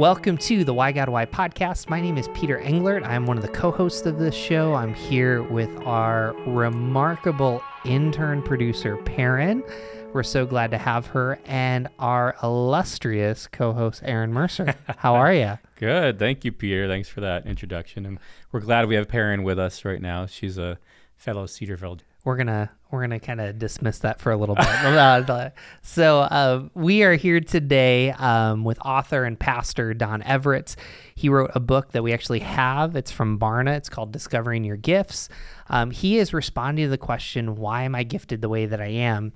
Welcome to the Why God Why podcast. My name is Peter Englert. I'm one of the co hosts of this show. I'm here with our remarkable intern producer, Perrin. We're so glad to have her and our illustrious co host, Aaron Mercer. How are you? Good. Thank you, Peter. Thanks for that introduction. And we're glad we have Perrin with us right now. She's a fellow Cedarville we're gonna we're gonna kind of dismiss that for a little bit. so uh, we are here today um, with author and pastor Don Everts. He wrote a book that we actually have. It's from Barna. It's called Discovering Your Gifts. Um, he is responding to the question, "Why am I gifted the way that I am?"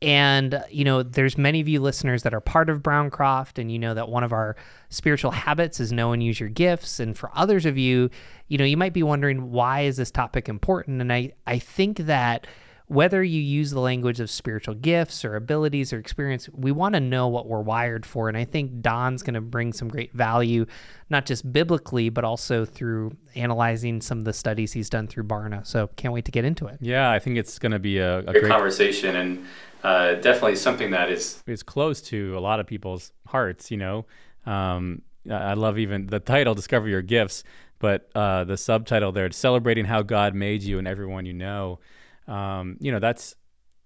And, uh, you know, there's many of you listeners that are part of Browncroft, and you know that one of our spiritual habits is know and use your gifts. And for others of you, you know, you might be wondering, why is this topic important? And I, I think that whether you use the language of spiritual gifts or abilities or experience, we want to know what we're wired for. And I think Don's going to bring some great value, not just biblically, but also through analyzing some of the studies he's done through Barna. So can't wait to get into it. Yeah, I think it's going to be a, a great conversation. And uh, definitely something that is is close to a lot of people's hearts. You know, um, I love even the title "Discover Your Gifts," but uh, the subtitle there, "Celebrating How God Made You and Everyone You Know." Um, you know, that's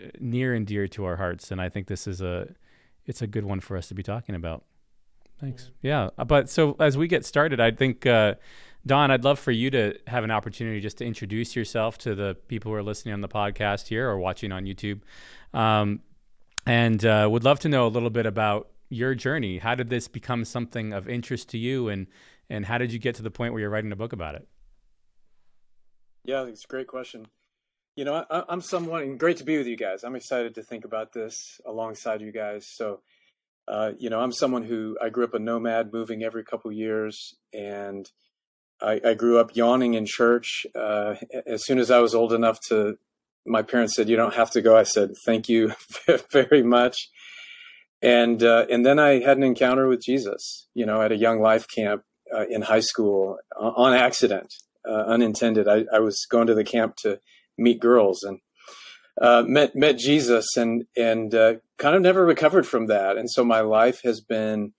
uh, near and dear to our hearts, and I think this is a it's a good one for us to be talking about. Thanks. Yeah, but so as we get started, I think. Uh, Don, I'd love for you to have an opportunity just to introduce yourself to the people who are listening on the podcast here or watching on YouTube. Um, and uh, would love to know a little bit about your journey. How did this become something of interest to you, and and how did you get to the point where you're writing a book about it? Yeah, it's a great question. You know, I, am someone great to be with you guys. I'm excited to think about this alongside you guys. So, uh, you know, I'm someone who I grew up a nomad, moving every couple years, and I, I, grew up yawning in church. Uh, as soon as I was old enough to my parents said, "You don't have to go." I said, "Thank you very much." And uh, and then I had an encounter with Jesus. You know, at a young life camp uh, in high school on accident, uh, unintended. I, I, was going to the camp to meet girls and uh, met met Jesus, and and uh, kind of never recovered from that. And so my life has been,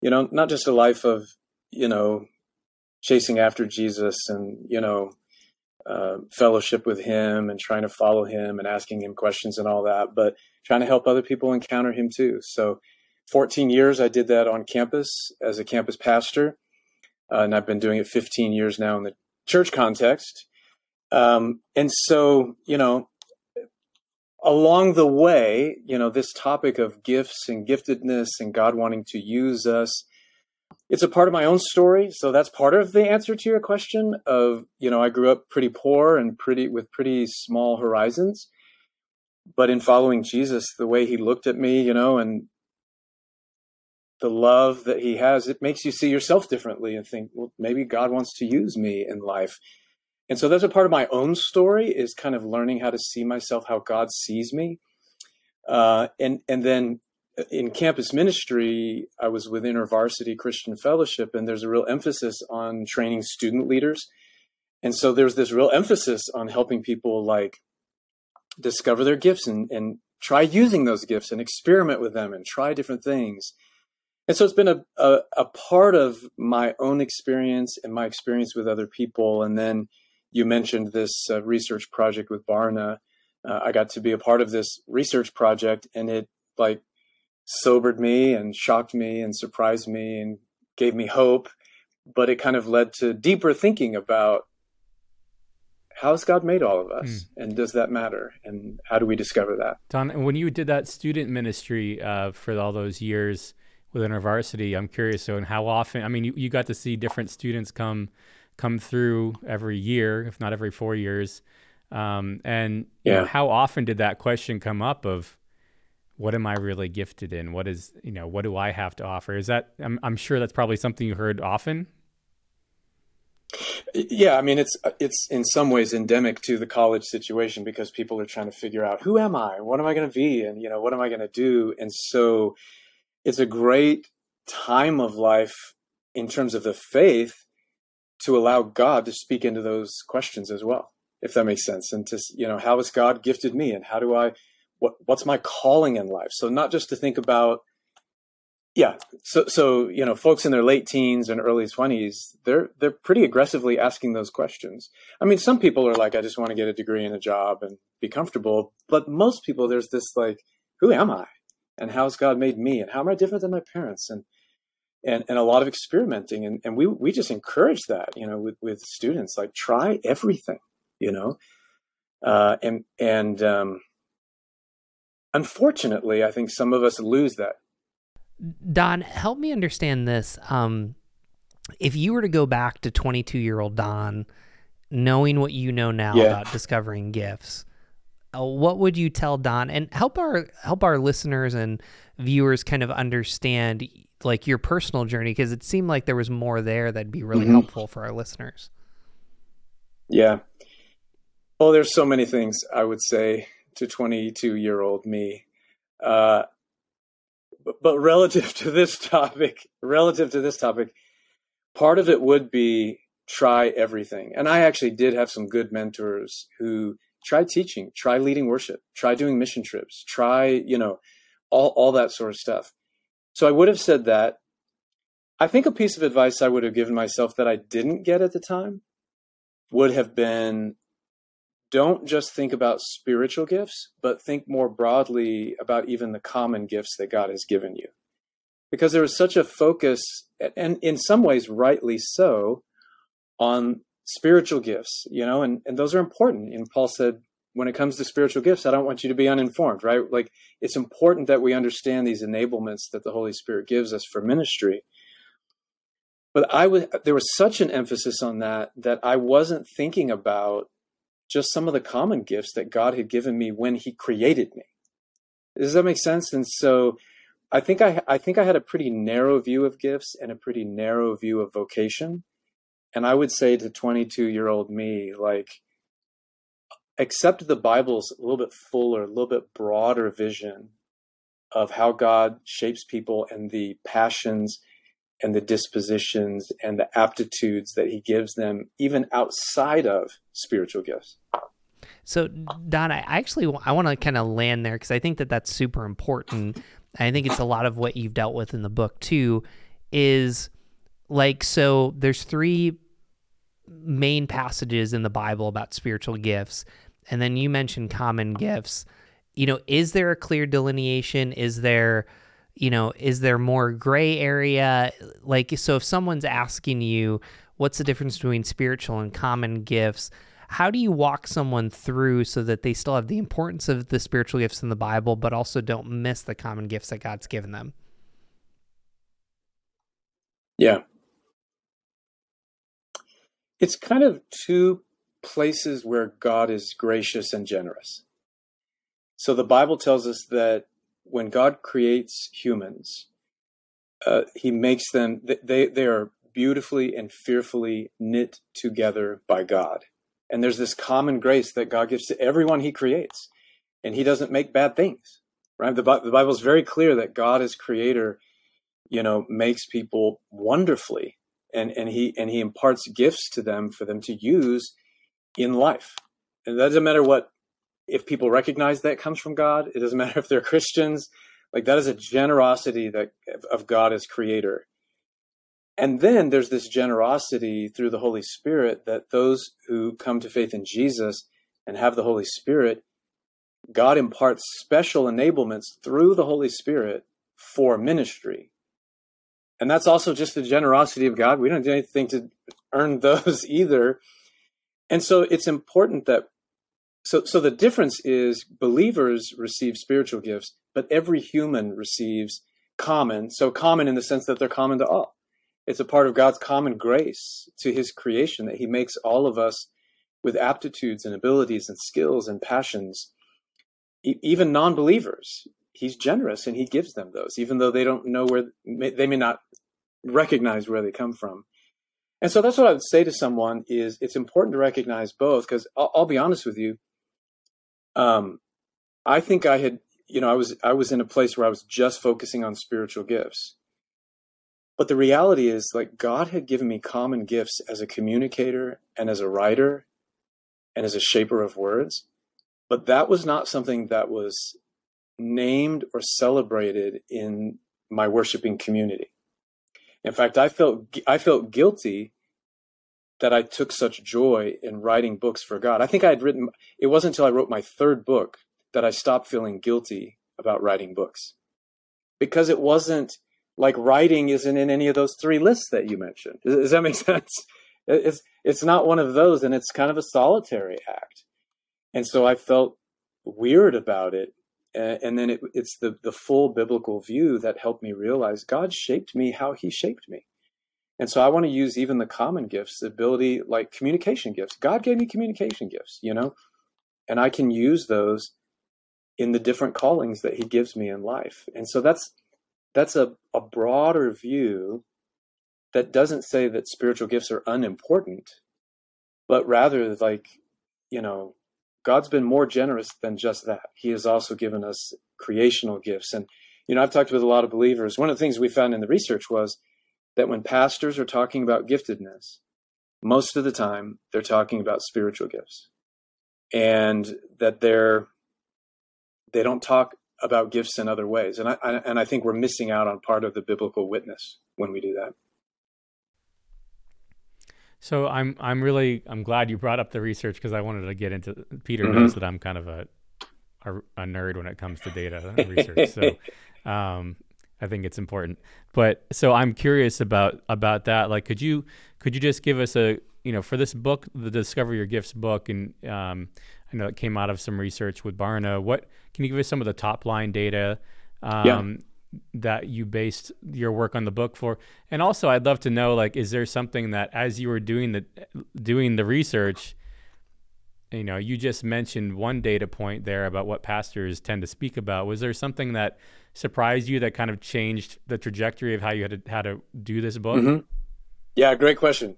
you know, not just a life of you know chasing after Jesus and you know uh, fellowship with him and trying to follow him and asking him questions and all that, but trying to help other people encounter him too. So, 14 years I did that on campus as a campus pastor, uh, and I've been doing it 15 years now in the church context. Um, and so, you know, along the way, you know, this topic of gifts and giftedness and God wanting to use us it's a part of my own story. So that's part of the answer to your question of you know i grew up pretty poor and pretty with pretty small horizons. But in following jesus the way he looked at me you know and the love that he has it makes you see yourself differently and think well maybe god wants to use me in life. And so that's a part of my own story is kind of learning how to see myself how god sees me. Uh, and and then in campus ministry, I was with InterVarsity Christian Fellowship, and there's a real emphasis on training student leaders. And so there's this real emphasis on helping people like discover their gifts and, and try using those gifts and experiment with them and try different things. And so it's been a, a, a part of my own experience and my experience with other people. And then you mentioned this uh, research project with Barna. Uh, I got to be a part of this research project, and it like sobered me and shocked me and surprised me and gave me hope. But it kind of led to deeper thinking about how's God made all of us mm. and does that matter? And how do we discover that? Don, when you did that student ministry uh, for all those years with InterVarsity, I'm curious. So, and how often, I mean, you, you got to see different students come come through every year, if not every four years. Um, and yeah. know, how often did that question come up of, what am I really gifted in? What is, you know, what do I have to offer? Is that, I'm, I'm sure that's probably something you heard often. Yeah, I mean it's it's in some ways endemic to the college situation because people are trying to figure out who am I, what am I going to be, and you know what am I going to do, and so it's a great time of life in terms of the faith to allow God to speak into those questions as well, if that makes sense, and to you know how has God gifted me, and how do I what what's my calling in life so not just to think about Yeah. So, so you know, folks in their late teens and early twenties, they're they're pretty aggressively asking those questions. I mean, some people are like, I just want to get a degree and a job and be comfortable. But most people, there's this like, who am I, and how's God made me, and how am I different than my parents, and and and a lot of experimenting, and and we we just encourage that, you know, with with students, like try everything, you know, uh, and and um, unfortunately, I think some of us lose that Don, help me understand this. Um, if you were to go back to 22 year old Don, knowing what you know now yeah. about discovering gifts, uh, what would you tell Don and help our help our listeners and viewers kind of understand like your personal journey because it seemed like there was more there that'd be really mm-hmm. helpful for our listeners. Yeah. Well, there's so many things I would say to 22 year old me. Uh, but, relative to this topic, relative to this topic, part of it would be try everything. And I actually did have some good mentors who try teaching, try leading worship, try doing mission trips, try, you know, all, all that sort of stuff. So I would have said that. I think a piece of advice I would have given myself that I didn't get at the time would have been don't just think about spiritual gifts, but think more broadly about even the common gifts that God has given you. Because there was such a focus, and in some ways, rightly so, on spiritual gifts, you know, and, and those are important. And Paul said, when it comes to spiritual gifts, I don't want you to be uninformed, right? Like it's important that we understand these enablements that the Holy Spirit gives us for ministry. But I was there was such an emphasis on that that I wasn't thinking about just some of the common gifts that God had given me when He created me. Does that make sense? And so I think I I think I had a pretty narrow view of gifts and a pretty narrow view of vocation. And I would say to 22 year old me, like, accept the Bible's a little bit fuller, a little bit broader vision of how God shapes people and the passions and the dispositions and the aptitudes that he gives them even outside of spiritual gifts. So don i actually i want to kind of land there because i think that that's super important. I think it's a lot of what you've dealt with in the book too is like so there's three main passages in the bible about spiritual gifts and then you mentioned common gifts. You know is there a clear delineation? Is there you know, is there more gray area? Like, so if someone's asking you, what's the difference between spiritual and common gifts? How do you walk someone through so that they still have the importance of the spiritual gifts in the Bible, but also don't miss the common gifts that God's given them? Yeah. It's kind of two places where God is gracious and generous. So the Bible tells us that when God creates humans, uh, He makes them they they are beautifully and fearfully knit together by God, and there's this common grace that God gives to everyone He creates, and He doesn't make bad things. Right? The, the Bible is very clear that God, as Creator, you know, makes people wonderfully, and and He and He imparts gifts to them for them to use in life. And that doesn't matter what if people recognize that comes from God, it doesn't matter if they're Christians. Like that is a generosity that of God as creator. And then there's this generosity through the Holy Spirit that those who come to faith in Jesus and have the Holy Spirit, God imparts special enablements through the Holy Spirit for ministry. And that's also just the generosity of God. We don't do anything to earn those either. And so it's important that so so the difference is believers receive spiritual gifts but every human receives common so common in the sense that they're common to all. It's a part of god's common grace to his creation that he makes all of us with aptitudes and abilities and skills and passions. Even non-believers he's generous and he gives them those even though they don't know where they may not recognize where they come from. And so that's what i would say to someone is it's important to recognize both because I'll, I'll be honest with you um, I think I had, you know, I was I was in a place where I was just focusing on spiritual gifts. But the reality is, like, God had given me common gifts as a communicator and as a writer and as a shaper of words. But that was not something that was named or celebrated in my worshiping community. In fact, I felt I felt guilty that I took such joy in writing books for God. I think I had written it wasn't until I wrote my third book that I stopped feeling guilty about writing books. Because it wasn't like writing isn't in any of those three lists that you mentioned. Does, does that make sense? It's it's not one of those and it's kind of a solitary act. And so I felt weird about it and then it, it's the the full biblical view that helped me realize God shaped me how He shaped me, and so I want to use even the common gifts, the ability like communication gifts. God gave me communication gifts, you know, and I can use those in the different callings that He gives me in life, and so that's that's a, a broader view that doesn't say that spiritual gifts are unimportant, but rather like you know God's been more generous than just that. He has also given us creational gifts. And, you know, I've talked with a lot of believers. One of the things we found in the research was that when pastors are talking about giftedness, most of the time they're talking about spiritual gifts. And that they're, they don't talk about gifts in other ways. And I, I and I think we're missing out on part of the biblical witness when we do that. So I'm I'm really I'm glad you brought up the research because I wanted to get into. Peter mm-hmm. knows that I'm kind of a, a, a nerd when it comes to data research. So um, I think it's important. But so I'm curious about about that. Like, could you could you just give us a you know for this book, the Discover Your Gifts book, and um, I know it came out of some research with Barna. What can you give us some of the top line data? Um, yeah that you based your work on the book for and also i'd love to know like is there something that as you were doing the doing the research you know you just mentioned one data point there about what pastors tend to speak about. Was there something that surprised you that kind of changed the trajectory of how you had to how to do this book? Mm-hmm. yeah great question.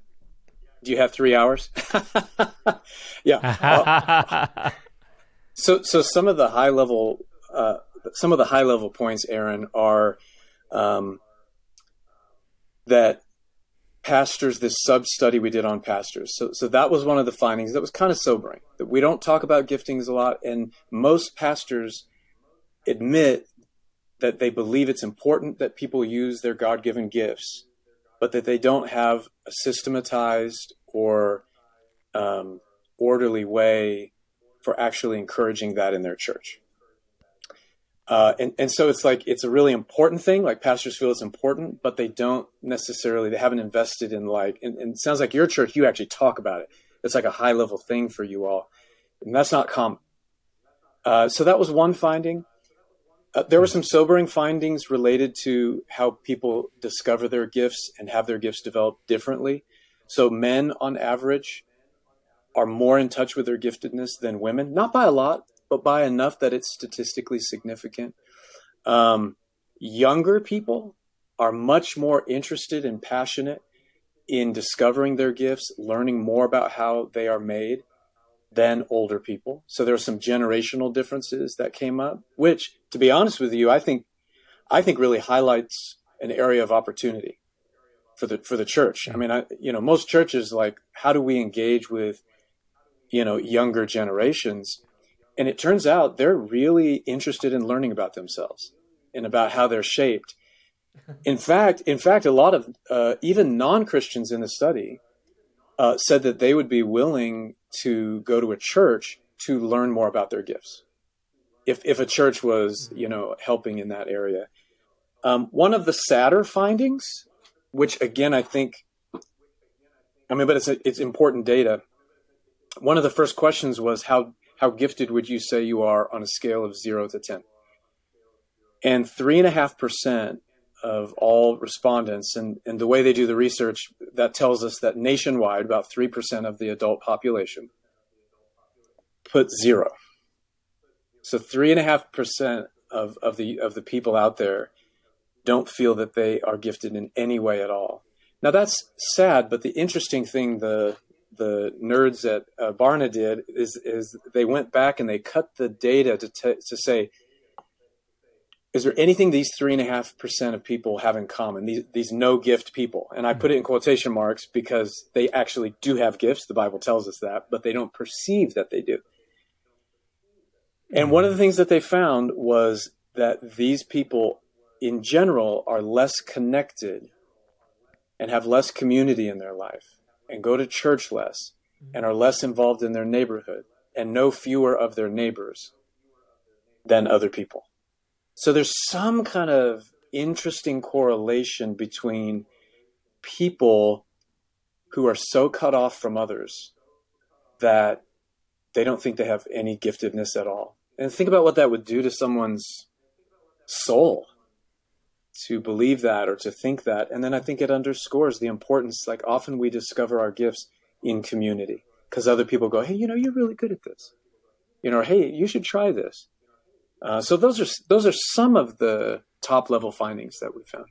Do you have three hours? Yeah. So so some of the high level uh, some of the high level points, Aaron, are um, that pastors, this sub study we did on pastors. So, so that was one of the findings that was kind of sobering. That we don't talk about giftings a lot, and most pastors admit that they believe it's important that people use their God given gifts, but that they don't have a systematized or um, orderly way for actually encouraging that in their church. Uh, and, and so it's like it's a really important thing. Like pastors feel it's important, but they don't necessarily they haven't invested in like. And, and, it sounds like your church you actually talk about it. It's like a high level thing for you all, and that's not common. Uh, so that was one finding. Uh, there were some sobering findings related to how people discover their gifts and have their gifts developed differently. So men, on average, are more in touch with their giftedness than women, not by a lot, but by enough that it's statistically significant. Um, younger people are much more interested and passionate in discovering their gifts, learning more about how they are made than older people. So there are some generational differences that came up, which, to be honest with you, I think I think really highlights an area of opportunity for the for the church. I mean, I you know most churches like how do we engage with you know younger generations and it turns out they're really interested in learning about themselves and about how they're shaped. In fact, in fact, a lot of uh, even non-Christians in the study uh, said that they would be willing to go to a church to learn more about their gifts, if if a church was you know helping in that area. Um, one of the sadder findings, which again I think, I mean, but it's a, it's important data. One of the first questions was how how gifted would you say you are on a scale of zero to 10? And three and a half percent of all respondents, and, and the way they do the research, that tells us that nationwide, about 3% of the adult population put zero. So three and a half percent of, of the of the people out there don't feel that they are gifted in any way at all. Now that's sad, but the interesting thing the the nerds at uh, Barna did is is they went back and they cut the data to t- to say, is there anything these three and a half percent of people have in common? These these no gift people, and I put it in quotation marks because they actually do have gifts. The Bible tells us that, but they don't perceive that they do. And one of the things that they found was that these people in general are less connected and have less community in their life and go to church less and are less involved in their neighborhood and know fewer of their neighbors than other people. So there's some kind of interesting correlation between people who are so cut off from others that they don't think they have any giftedness at all. And think about what that would do to someone's soul to believe that or to think that. And then I think it underscores the importance. Like often we discover our gifts in community because other people go, hey, you know, you're really good at this. You know, or, hey, you should try this. Uh, so those are those are some of the top level findings that we found.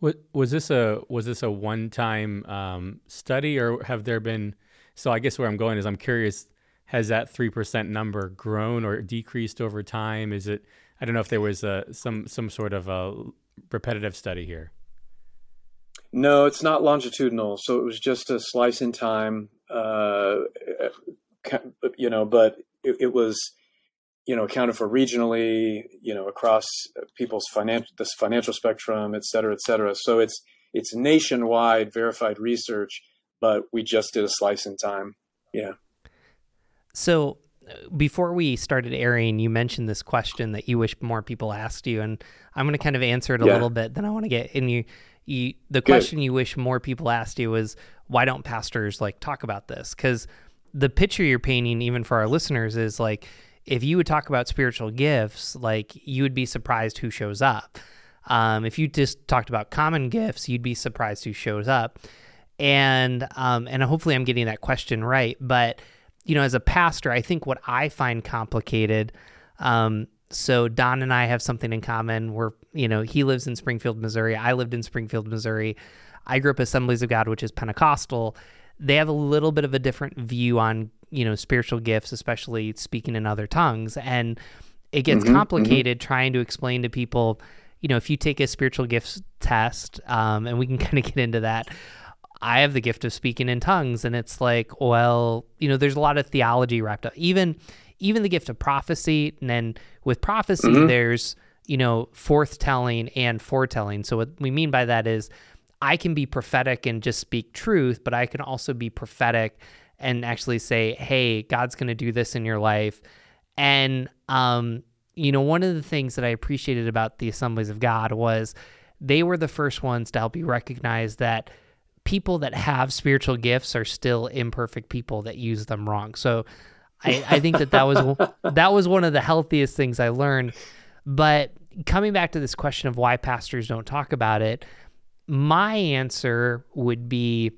Was, was this a was this a one time um, study or have there been? So I guess where I'm going is I'm curious. Has that three percent number grown or decreased over time? Is it? I don't know if there was a, some some sort of a repetitive study here. No, it's not longitudinal. So it was just a slice in time. Uh, you know, but it, it was you know accounted for regionally you know across people's financial this financial spectrum et cetera et cetera so it's it's nationwide verified research but we just did a slice in time yeah so before we started airing you mentioned this question that you wish more people asked you and i'm going to kind of answer it a yeah. little bit then i want to get in you you the Good. question you wish more people asked you was why don't pastors like talk about this because the picture you're painting even for our listeners is like if you would talk about spiritual gifts, like you would be surprised who shows up. Um, if you just talked about common gifts, you'd be surprised who shows up. And um, and hopefully I'm getting that question right. But you know, as a pastor, I think what I find complicated. Um, so Don and I have something in common. We're you know he lives in Springfield, Missouri. I lived in Springfield, Missouri. I grew up Assemblies of God, which is Pentecostal. They have a little bit of a different view on you know spiritual gifts, especially speaking in other tongues, and it gets mm-hmm, complicated mm-hmm. trying to explain to people. You know, if you take a spiritual gifts test, um, and we can kind of get into that. I have the gift of speaking in tongues, and it's like, well, you know, there's a lot of theology wrapped up. Even even the gift of prophecy, and then with prophecy, mm-hmm. there's you know forthtelling and foretelling. So what we mean by that is I can be prophetic and just speak truth, but I can also be prophetic and actually say, hey, God's going to do this in your life. And, um, you know, one of the things that I appreciated about the Assemblies of God was they were the first ones to help you recognize that people that have spiritual gifts are still imperfect people that use them wrong. So I, I think that that was that was one of the healthiest things I learned. But coming back to this question of why pastors don't talk about it, my answer would be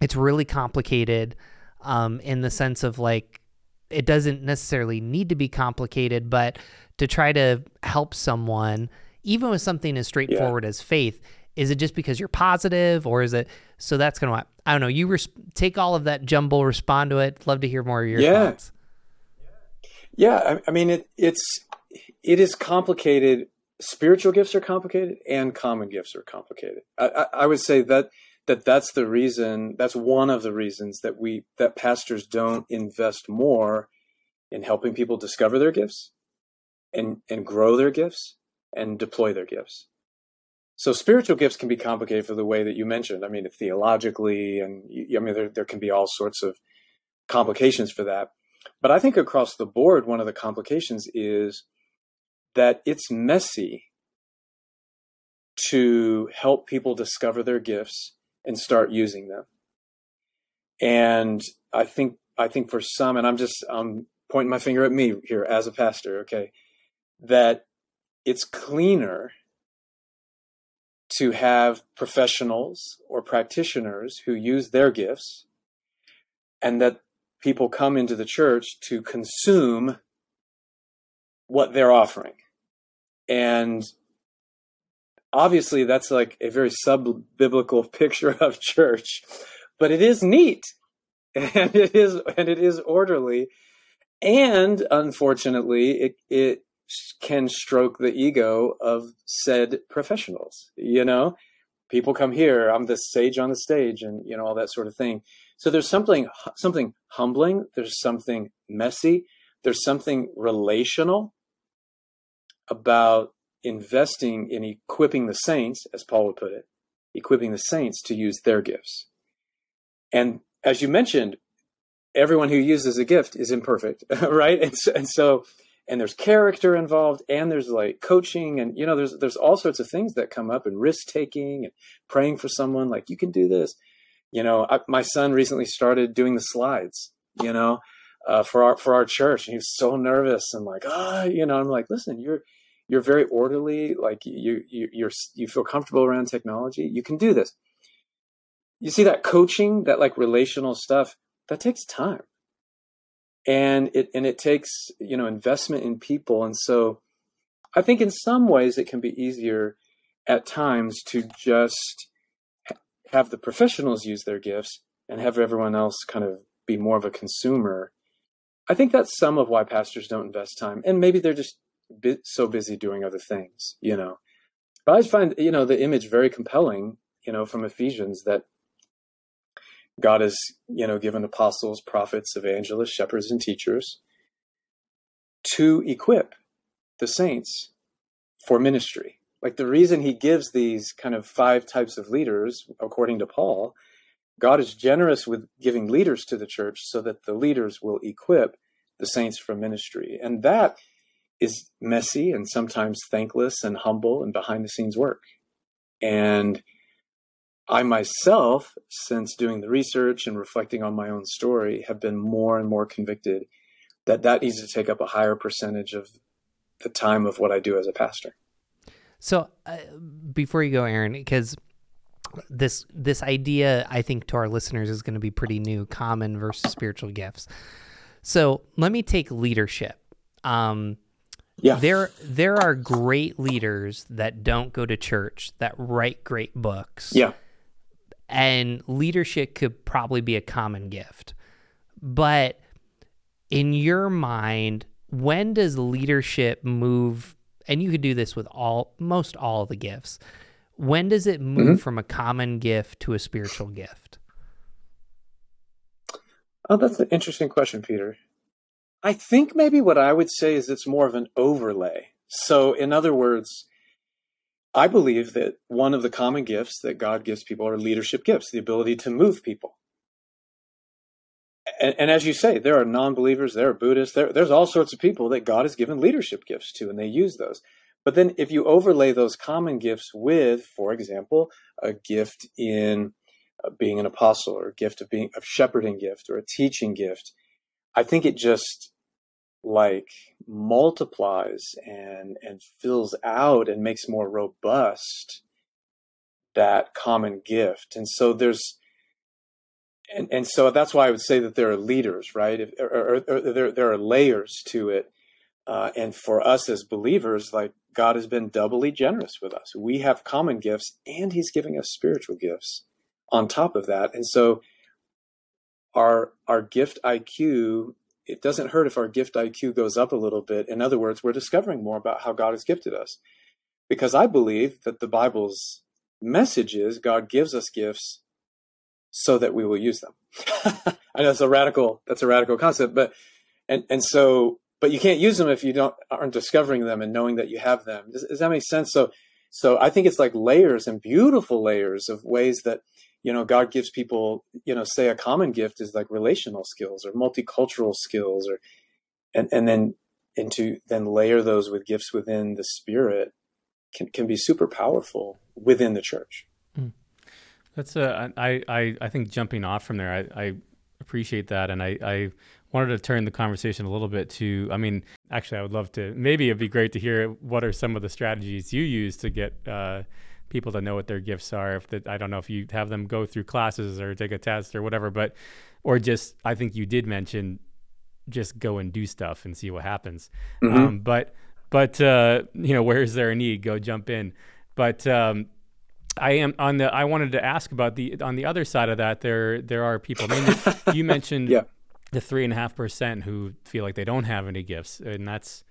it's really complicated um, in the sense of like it doesn't necessarily need to be complicated, but to try to help someone, even with something as straightforward yeah. as faith, is it just because you're positive or is it so that's going to i don't know you res- take all of that jumble respond to it love to hear more of your yeah. thoughts. Yeah I, I, mean it, it's it is complicated. Spiritual gifts are complicated and common gifts are complicated. I, I, I would say that that that's the reason that's one of the reasons that we that pastors don't invest more in helping people discover their gifts and and grow their gifts and deploy their gifts so spiritual gifts can be complicated for the way that you mentioned i mean theologically and i mean there, there can be all sorts of complications for that but i think across the board one of the complications is that it's messy to help people discover their gifts and start using them. And I think I think for some, and I'm just I'm pointing my finger at me here as a pastor, okay, that it's cleaner to have professionals or practitioners who use their gifts and that people come into the church to consume what they're offering. And obviously that's like a very sub biblical picture of church, but it is neat and it is and it is orderly, and unfortunately, it it can stroke the ego of said professionals. You know, people come here, I'm the sage on the stage, and you know all that sort of thing. So there's something something humbling. There's something messy. There's something relational about investing in equipping the saints, as Paul would put it, equipping the saints to use their gifts. And as you mentioned, everyone who uses a gift is imperfect, right? And so, and so, and there's character involved, and there's like coaching, and you know, there's there's all sorts of things that come up, and risk taking, and praying for someone like you can do this. You know, I, my son recently started doing the slides. You know, uh, for our for our church, and he was so nervous and like, ah, you know, I'm like, listen, you're you're very orderly, like you you you're you feel comfortable around technology. You can do this. You see that coaching, that like relational stuff that takes time and it and it takes you know investment in people. And so i think in some ways it can be easier at times to just have the professionals use their gifts and have everyone else kind of be more of a consumer. I think that's some of why pastors don't invest time. And maybe they're just so busy doing other things you know. But i find you know the image very compelling you know from ephesians that God has, you know, given apostles, prophets, evangelists, shepherds, and teachers to equip the saints for ministry. Like the reason he gives these kind of five types of leaders, according to Paul, God is generous with giving leaders to the church so that the leaders will equip the saints for ministry. And that is messy and sometimes thankless and humble and behind the scenes work. And I myself, since doing the research and reflecting on my own story, have been more and more convicted that that needs to take up a higher percentage of the time of what I do as a pastor. So, uh, before you go, Aaron, because this this idea I think to our listeners is going to be pretty new: common versus spiritual gifts. So, let me take leadership. Um, yeah. There there are great leaders that don't go to church that write great books. Yeah and leadership could probably be a common gift. But in your mind, when does leadership move? And you could do this with all, most all of the gifts. When does it move mm-hmm. from a common gift to a spiritual gift? Oh, that's an interesting question, Peter. I think maybe what I would say is it's more of an overlay. So, in other words, I believe that one of the common gifts that God gives people are leadership gifts, the ability to move people. And, and as you say, there are non believers, there are Buddhists, there, there's all sorts of people that God has given leadership gifts to, and they use those. But then if you overlay those common gifts with, for example, a gift in uh, being an apostle or a gift of being a shepherding gift or a teaching gift, I think it just like multiplies and and fills out and makes more robust that common gift and so there's and, and so that's why I would say that there are leaders, right? If, or, or, or there, there are layers to it. Uh, and for us as believers, like God has been doubly generous with us. We have common gifts and He's giving us spiritual gifts on top of that. And so our our gift IQ it doesn't hurt if our gift IQ goes up a little bit. In other words, we're discovering more about how God has gifted us. Because I believe that the Bible's message is God gives us gifts so that we will use them. I know that's a radical that's a radical concept, but and and so but you can't use them if you don't aren't discovering them and knowing that you have them. Does, does that make sense? So so I think it's like layers and beautiful layers of ways that you know god gives people you know say a common gift is like relational skills or multicultural skills or and and then and to then layer those with gifts within the spirit can can be super powerful within the church mm. that's a i i i think jumping off from there i i appreciate that and i i wanted to turn the conversation a little bit to i mean actually i would love to maybe it'd be great to hear what are some of the strategies you use to get uh people to know what their gifts are. If that, I don't know if you have them go through classes or take a test or whatever, but or just I think you did mention just go and do stuff and see what happens. Mm-hmm. Um, but but uh, you know where is there a need? Go jump in. But um, I am on the. I wanted to ask about the on the other side of that. There there are people. I mean, you mentioned yeah. the three and a half percent who feel like they don't have any gifts, and that's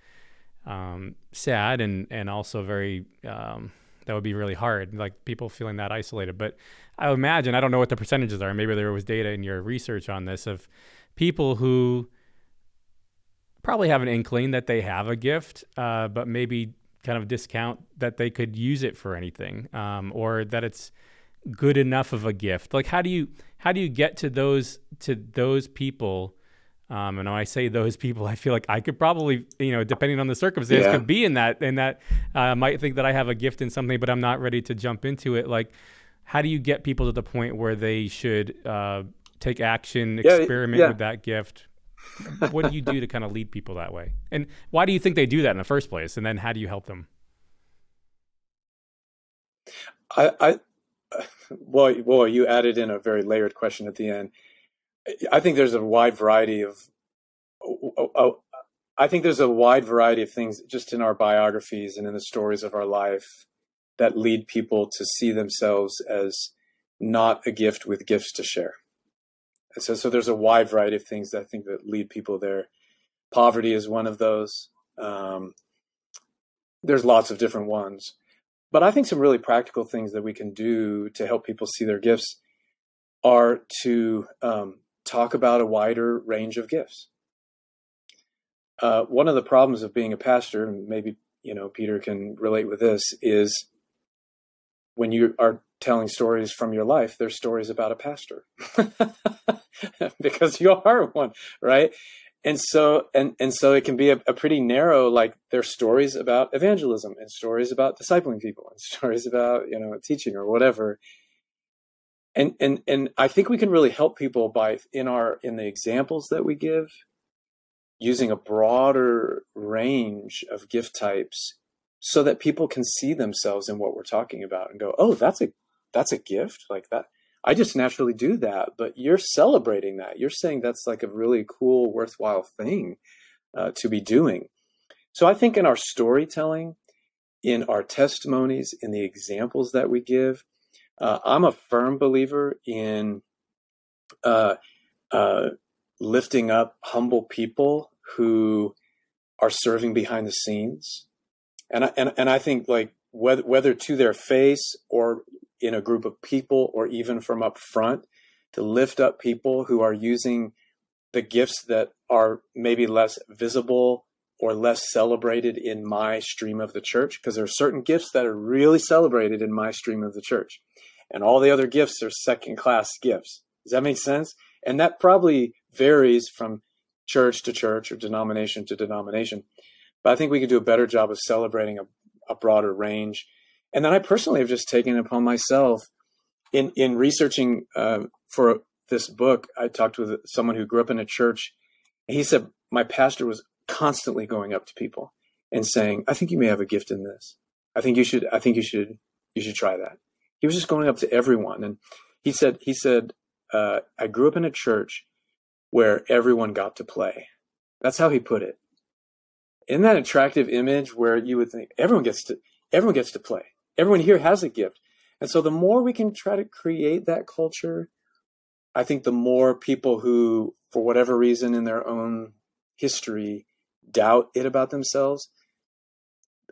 um, sad and and also very um, that would be really hard, like people feeling that isolated. But I imagine, I don't know what the percentages are. Maybe there was data in your research on this of people who probably have an inkling that they have a gift, uh, but maybe kind of discount that they could use it for anything um, or that it's good enough of a gift like how do you how do you get to those to those people um, and I say those people, I feel like I could probably, you know, depending on the circumstance, yeah. could be in that, and that uh, might think that I have a gift in something, but I'm not ready to jump into it. Like, how do you get people to the point where they should uh, take action, yeah, experiment yeah. with that gift? what do you do to kind of lead people that way? And why do you think they do that in the first place? And then how do you help them? I, I well, well, you added in a very layered question at the end. I think there's a wide variety of. Oh, oh, I think there's a wide variety of things just in our biographies and in the stories of our life that lead people to see themselves as not a gift with gifts to share. And so, so there's a wide variety of things that I think that lead people there. Poverty is one of those. Um, there's lots of different ones, but I think some really practical things that we can do to help people see their gifts are to um, talk about a wider range of gifts. Uh, one of the problems of being a pastor, and maybe you know Peter can relate with this, is when you are telling stories from your life, they're stories about a pastor because you are one, right? And so, and and so, it can be a, a pretty narrow. Like there's stories about evangelism and stories about discipling people and stories about you know teaching or whatever and and and I think we can really help people by in our in the examples that we give using a broader range of gift types so that people can see themselves in what we're talking about and go oh that's a that's a gift like that. I just naturally do that but you're celebrating that. You're saying that's like a really cool worthwhile thing uh, to be doing. So I think in our storytelling in our testimonies in the examples that we give uh, I'm a firm believer in uh, uh, lifting up humble people who are serving behind the scenes, and I, and and I think like whether whether to their face or in a group of people or even from up front, to lift up people who are using the gifts that are maybe less visible or less celebrated in my stream of the church because there are certain gifts that are really celebrated in my stream of the church and all the other gifts are second class gifts. Does that make sense? And that probably varies from church to church or denomination to denomination. But I think we could do a better job of celebrating a, a broader range. And then I personally have just taken upon myself in in researching uh, for this book. I talked with someone who grew up in a church, and he said my pastor was constantly going up to people and saying, "I think you may have a gift in this. I think you should. I think you should. You should try that." He was just going up to everyone, and he said, he said, uh, I grew up in a church where everyone got to play. That's how he put it. In that attractive image where you would think everyone gets to everyone gets to play. Everyone here has a gift. And so the more we can try to create that culture, I think the more people who, for whatever reason in their own history, doubt it about themselves,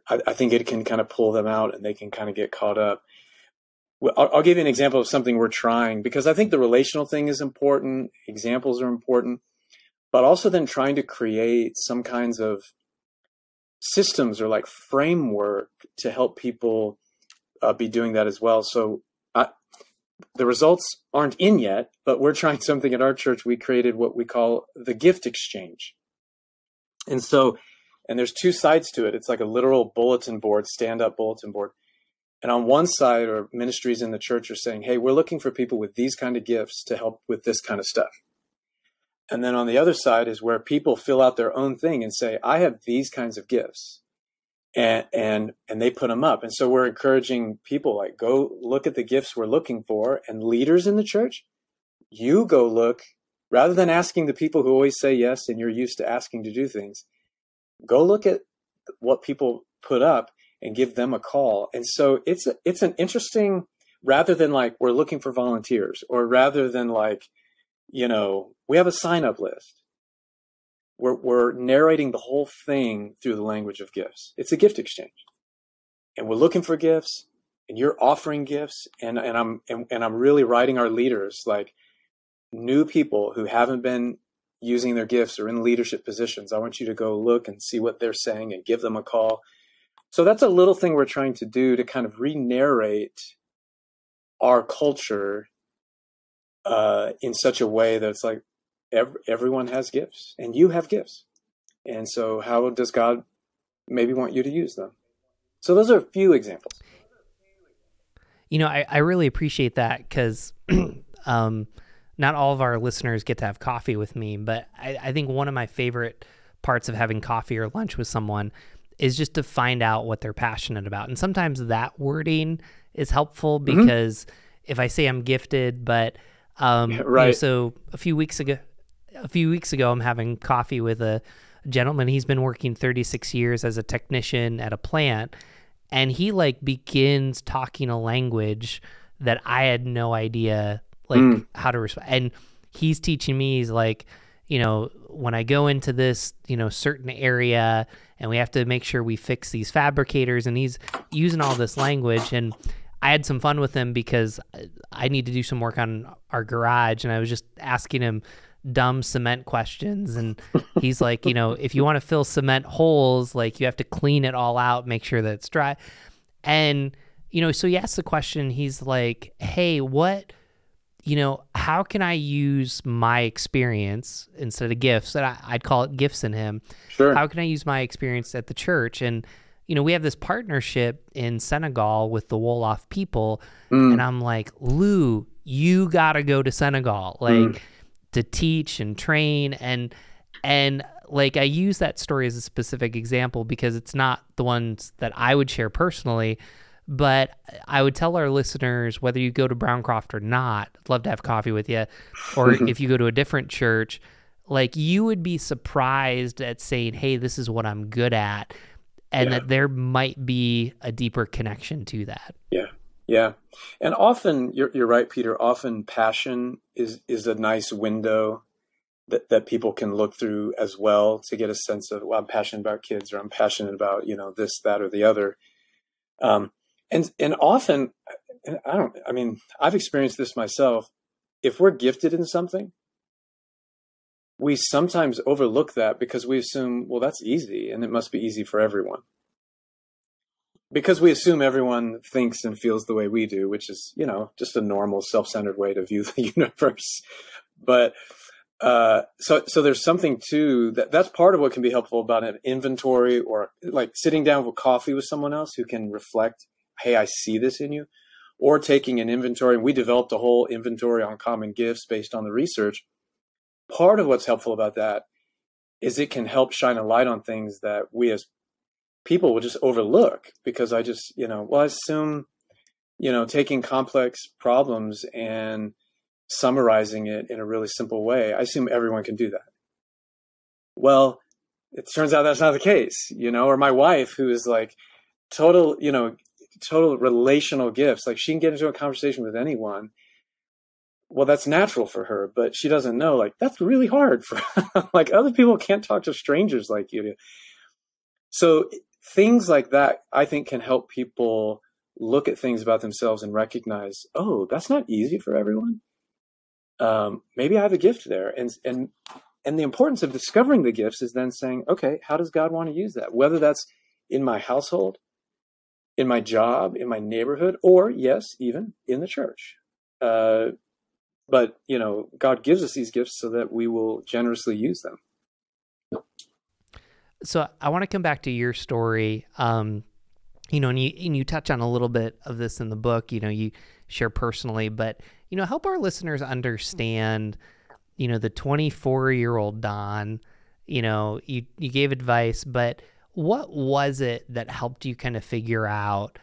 I, I think it can kind of pull them out and they can kind of get caught up. I'll, I'll give you an example of something we're trying because I think the relational thing is important. Examples are important, but also then trying to create some kinds of systems or like framework to help people uh, be doing that as well. So I, the results aren't in yet, but we're trying something at our church. We created what we call the gift exchange. And so, and there's two sides to it. It's like a literal bulletin board, stand up bulletin board. And on one side, or ministries in the church are saying, hey, we're looking for people with these kind of gifts to help with this kind of stuff. And then on the other side is where people fill out their own thing and say, I have these kinds of gifts. And, and and they put them up. And so we're encouraging people like go look at the gifts we're looking for and leaders in the church, you go look rather than asking the people who always say yes and you're used to asking to do things, go look at what people put up and give them a call. And so it's a, it's an interesting rather than like we're looking for volunteers or rather than like you know we have a sign up list. We're we're narrating the whole thing through the language of gifts. It's a gift exchange. And we're looking for gifts and you're offering gifts and and I'm and, and I'm really writing our leaders like new people who haven't been using their gifts or in leadership positions. I want you to go look and see what they're saying and give them a call So that's a little thing we're trying to do to kind of re-narrate our culture uh, in such a way that it's like every, everyone has gifts and you have gifts. And so how does God maybe want you to use them? So those are a few examples. You know, I, I really appreciate that because um, not all of our listeners get to have coffee with me, but I, I think one of my favorite parts of having coffee or lunch with someone is just to find out what they're passionate about. And sometimes that wording is helpful Mm-hmm. because if I say I'm gifted, but um, you know, right. so a few weeks ago, a few weeks ago, I'm having coffee with a gentleman. He's been working 36 years as a technician at a plant, and he like begins talking a language that I had no idea like Mm. how to respond. And he's teaching me. He's like, you know, when I go into this, you know, certain area, and we have to make sure we fix these fabricators, and he's using all this language and. I had some fun with him because I need to do some work on our garage, and I was just asking him dumb cement questions. And he's like, you know, if you want to fill cement holes, like you have to clean it all out, make sure that it's dry. And, you know, so he asked the question, he's like, hey, what, you know, how can I use my experience instead of gifts? And I, I'd call it gifts in him. Sure. How can I use my experience at the church? And, you know, we have this partnership in Senegal with the Wolof people. Mm. And I'm like, Lou, you got to go to Senegal, like Mm. to teach and train. And, and like, I use that story as a specific example because it's not the ones that I would share personally. But I would tell our listeners whether you go to Browncroft or not, I'd love to have coffee with you. Or if you go to a different church, like you would be surprised at saying, hey, this is what I'm good at. And Yeah. that there might be a deeper connection to that. Yeah, yeah, and often you're you're right, Peter. Often passion is is a nice window that that people can look through as well to get a sense of well, I'm passionate about kids, or I'm passionate about you know this, that, or the other. Um, and and often, and I don't. I mean, I've experienced this myself. If we're gifted in something, we sometimes overlook that because we assume, well, that's easy, and it must be easy for everyone because we assume everyone thinks and feels the way we do, which is, you know, just a normal self-centered way to view the universe. But uh, so, so there's something to that. That's part of what can be helpful about an inventory or like sitting down with coffee with someone else who can reflect, "Hey, I see this in you," or taking an inventory. And we developed a whole inventory on common gifts based on the research. Part of what's helpful about that is it can help shine a light on things that we as people will just overlook because I just, you know, well, I assume, you know, taking complex problems and summarizing it in a really simple way, I assume everyone can do that. Well, it turns out that's not the case, you know, or my wife who is like total, you know, total relational gifts, like she can get into a conversation with anyone. Well, that's natural for her, but she doesn't know like that's really hard for like other people can't talk to strangers like you do. So things like that i think can help people look at things about themselves and recognize oh that's not easy for everyone um, maybe i have a gift there and and and the importance of discovering the gifts is then saying okay how does god want to use that whether that's in my household in my job in my neighborhood or yes even in the church uh, but you know god gives us these gifts so that we will generously use them so I want to come back to your story. Um, you know, and you and you touch on a little bit of this in the book. You know, you share personally, but you know, help our listeners understand. You know, the 24 year old Don. You know, you you gave advice, but what was it that helped you kind of figure out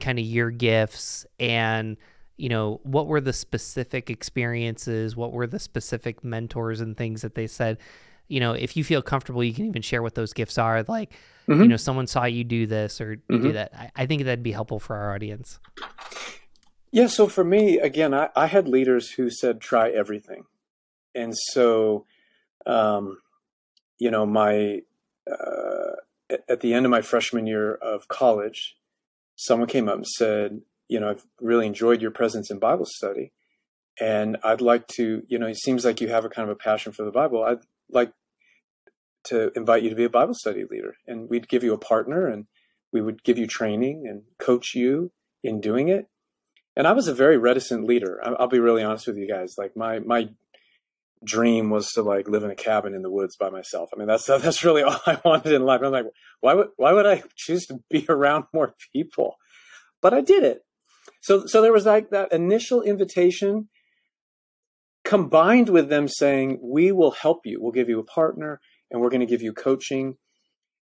kind of your gifts and you know what were the specific experiences what were the specific mentors and things that they said you know, if you feel comfortable, you can even share what those gifts are. Like, Mhm. you know, someone saw you do this or do Mhm. that. I, I think that'd be helpful for our audience. Yeah, so for me, again, I, I had leaders who said try everything, and so, um, you know, my uh, at, the end of my freshman year of college, someone came up and said, you know, I've really enjoyed your presence in Bible study, and I'd like to, you know, it seems like you have a kind of a passion for the Bible. I'd like to invite you to be a Bible study leader, and we'd give you a partner, and we would give you training and coach you in doing it. And I was a very reticent leader. I'll be really honest with you guys. Like my my dream was to like live in a cabin in the woods by myself. I mean, that's that's really all I wanted in life. I'm like, why would why would I choose to be around more people? But I did it. So so there was like that initial invitation combined with them saying, "We will help you. We'll give you a partner and we're going to give you coaching."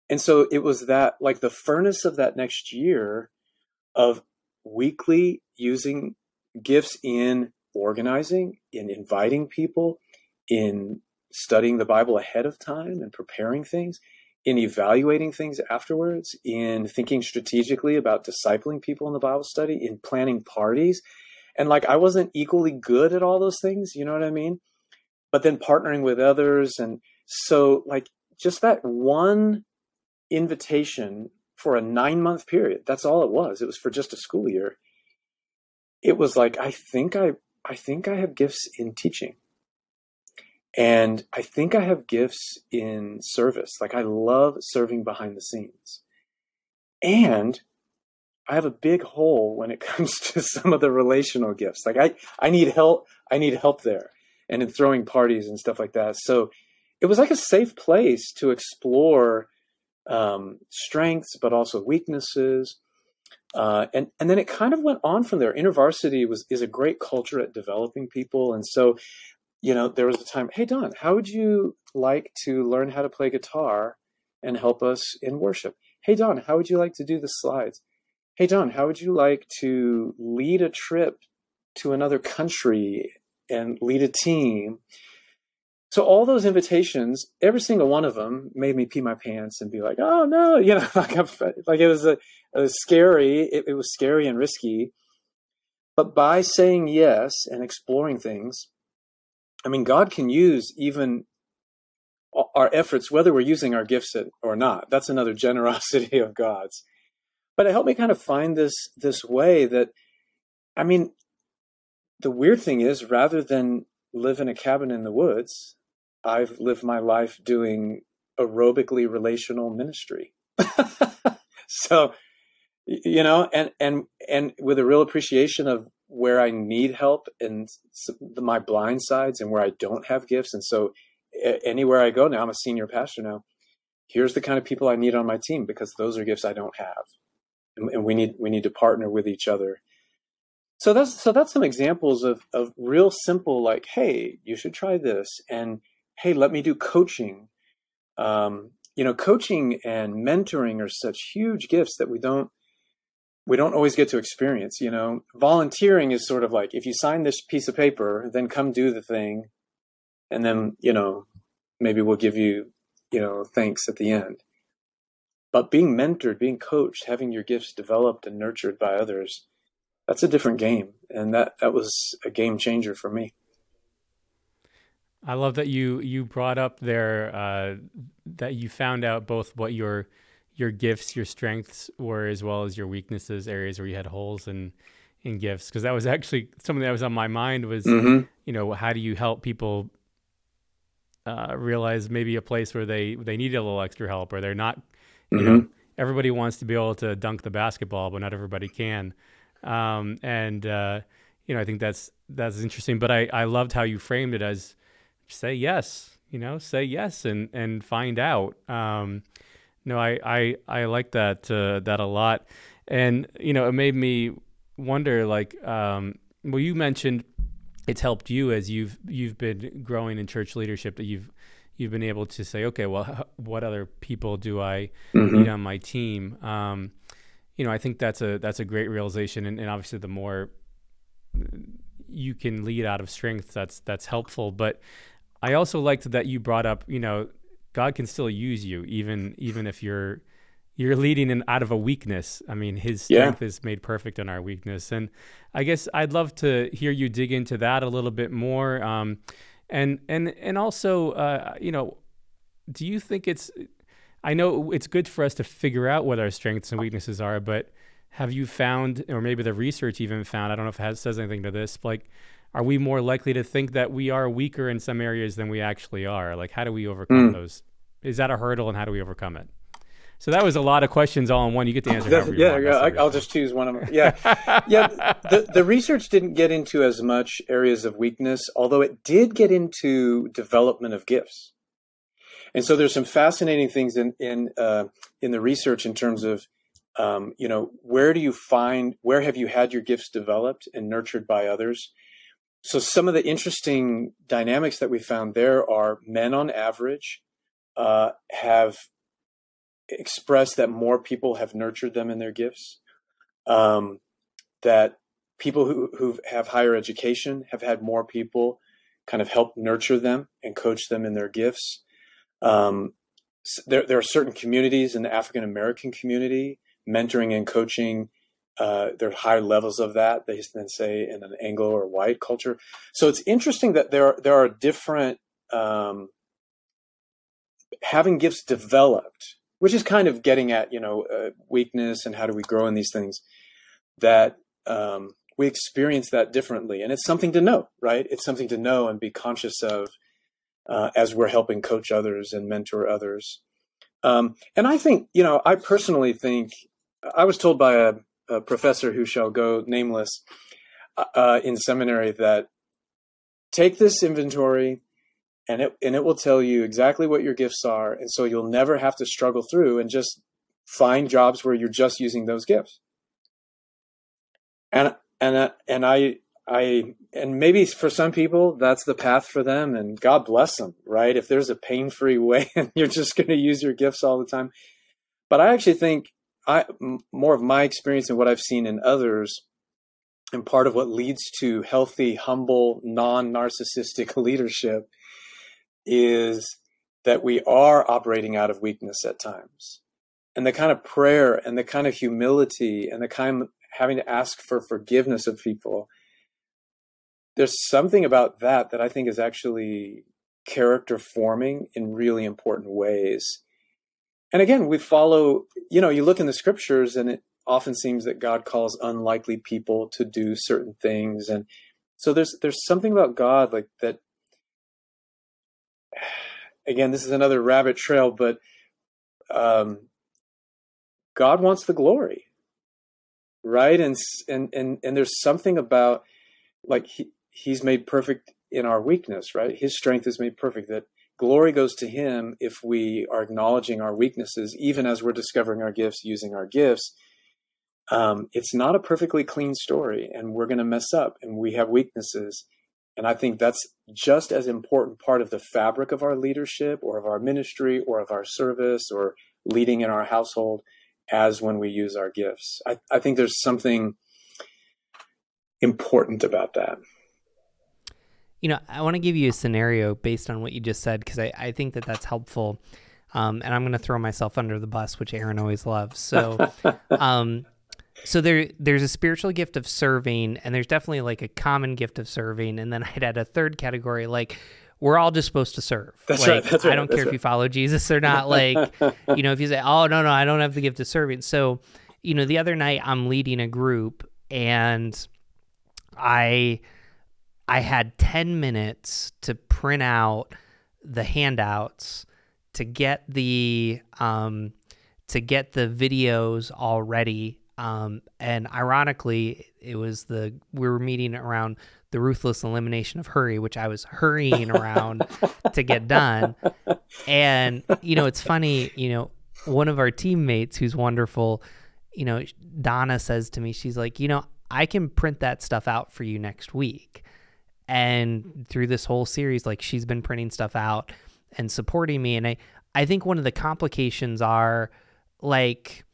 And so it was that like the furnace of that next year of weekly using gifts in organizing, in inviting people, in studying the Bible ahead of time and preparing things, in evaluating things afterwards, in thinking strategically about discipling people in the Bible study, in planning parties. And like I wasn't equally good at all those things, you know what I mean? But then partnering with others. And so, like, just that one invitation for a nine month period, that's all it was. It was for just a school year. It was like, I think I, I think I have gifts in teaching. And I think I have gifts in service. Like I love serving behind the scenes. And I have a big hole when it comes to some of the relational gifts. Like I, I need help. I need help there and in throwing parties and stuff like that. So it was like a safe place to explore um, strengths, but also weaknesses. Uh, and and then it kind of went on from there. InterVarsity was is a great culture at developing people, and so you know, there was a time, hey, Don, how would you like to learn how to play guitar and help us in worship? Hey, Don, how would you like to do the slides? Hey, Don, how would you like to lead a trip to another country and lead a team? So all those invitations, every single one of them made me pee my pants and be like, oh no, you know, like, like it was a, scary. It, it was scary and risky. But by saying yes and exploring things, I mean, God can use even our efforts, whether we're using our gifts or not. That's another generosity of God's. But it helped me kind of find this this way that, I mean, the weird thing is, rather than live in a cabin in the woods, I've lived my life doing aerobically relational ministry. so, you know, and and and with a real appreciation of where I need help and my blind sides and where I don't have gifts. And so anywhere I go now, I'm a senior pastor now. Here's the kind of people I need on my team because those are gifts I don't have. And, we need we need to partner with each other. So that's so that's some examples of of real simple like, hey, you should try this, and hey, let me do coaching. Um, you know, coaching and mentoring are such huge gifts that we don't we don't always get to experience you know? Volunteering is sort of like if you sign this piece of paper then come do the thing and then you know maybe we'll give you you know thanks at the end. But being mentored being coached having your gifts developed and nurtured by others that's a different game and that that was a game changer for me. I love that you you brought up there uh, that you found out both what your your gifts, your strengths were, as well as your weaknesses, areas where you had holes in in gifts. Because that was actually something that was on my mind. Was mm-hmm. you know how do you help people uh, realize maybe a place where they they need a little extra help or they're not, you mm-hmm. know, everybody wants to be able to dunk the basketball, but not everybody can. Um, and uh, you know, I think that's that's interesting. But I I loved how you framed it as say yes, you know, say yes and and find out. Um, no, I I I like that uh, that a lot, and you know it made me wonder like um, well you mentioned it's helped you as you've you've been growing in church leadership that you've you've been able to say okay well what other people do I mm-hmm. need on my team? Um, you know I think that's a that's a great realization and, and obviously the more you can lead out of strength that's that's helpful. But I also liked that you brought up you know God can still use you even even if you're you're leading in out of a weakness. I mean, His strength yeah. is made perfect in our weakness, and I guess I'd love to hear you dig into that a little bit more. Um, and and and also, uh, you know, do you think it's? I know it's good for us to figure out what our strengths and weaknesses are, but have you found, or maybe the research even found? I don't know if it has, says anything to this. Like, are we more likely to think that we are weaker in some areas than we actually are? Like, how do we overcome mm. those? Is that a hurdle, and how do we overcome it? So that was a lot of questions all in one. You get to answer. Yeah, yeah. I, I'll just choose one of them. Yeah, yeah. The the research didn't get into as much areas of weakness, although it did get into development of gifts. And so there's some fascinating things in in uh, in the research in terms of um, you know where do you find where have you had your gifts developed and nurtured by others. So some of the interesting dynamics that we found there are men on average uh, have expressed that more people have nurtured them in their gifts. Um, that people who who have higher education have had more people kind of help nurture them and coach them in their gifts. Um, there, there are certain communities in the African American community, mentoring and coaching. Uh, there are high levels of that they than say in an Anglo or white culture. So it's interesting that there are, there are different um, having gifts developed, which is kind of getting at you know uh, weakness and how do we grow in these things. That um, we experience that differently, and it's something to know, right? It's something to know and be conscious of uh, as we're helping coach others and mentor others. Um, and I think, you know, I personally think I was told by a, a professor who shall go nameless uh, in seminary that take this inventory and it and it will tell you exactly what your gifts are, and so you'll never have to struggle through and just find jobs where you're just using those gifts. And and and I I and maybe for some people that's the path for them and God bless them, right? If there's a pain-free way and you're just going to use your gifts all the time. But I actually think I more of my experience and what I've seen in others and part of what leads to healthy, humble, non-narcissistic leadership is that we are operating out of weakness at times. And the kind of prayer and the kind of humility and the kind of having to ask for forgiveness of people there's something about that that I think is actually character forming in really important ways. And again, we follow, you know, you look in the scriptures and it often seems that God calls unlikely people to do certain things. And so there's there's something about God like that again, this is another rabbit trail, but um, God wants the glory. Right? And and and and there's something about like he, he's made perfect in our weakness, right? His strength is made perfect. That glory goes to him if we are acknowledging our weaknesses, even as we're discovering our gifts, using our gifts. Um, it's not a perfectly clean story, and we're going to mess up, and we have weaknesses. And I think that's just as important part of the fabric of our leadership, or of our ministry, or of our service, or leading in our household, as when we use our gifts. I, I think there's something important about that. You know, I want to give you a scenario based on what you just said because I, I think that that's helpful. Um, and I'm going to throw myself under the bus, which Aaron always loves. So, um, so there, there's a spiritual gift of serving, and there's definitely like a common gift of serving, and then I'd add a third category, like we're all just supposed to serve. That's like, right. That's right. I don't that's care right. if you follow Jesus or not. Like, you know, if you say, "Oh no, no, I don't have the gift of serving," so you know, the other night I'm leading a group, and I I had 10 minutes to print out the handouts to get the um, to get the videos all ready. Um, and ironically, it was the we were meeting around the ruthless elimination of hurry, which I was hurrying around to get done. And you know, it's funny. You know, one of our teammates who's wonderful. You know, Donna says to me, she's like, you know, I can print that stuff out for you next week and through this whole series like she's been printing stuff out and supporting me and i i think one of the complications are like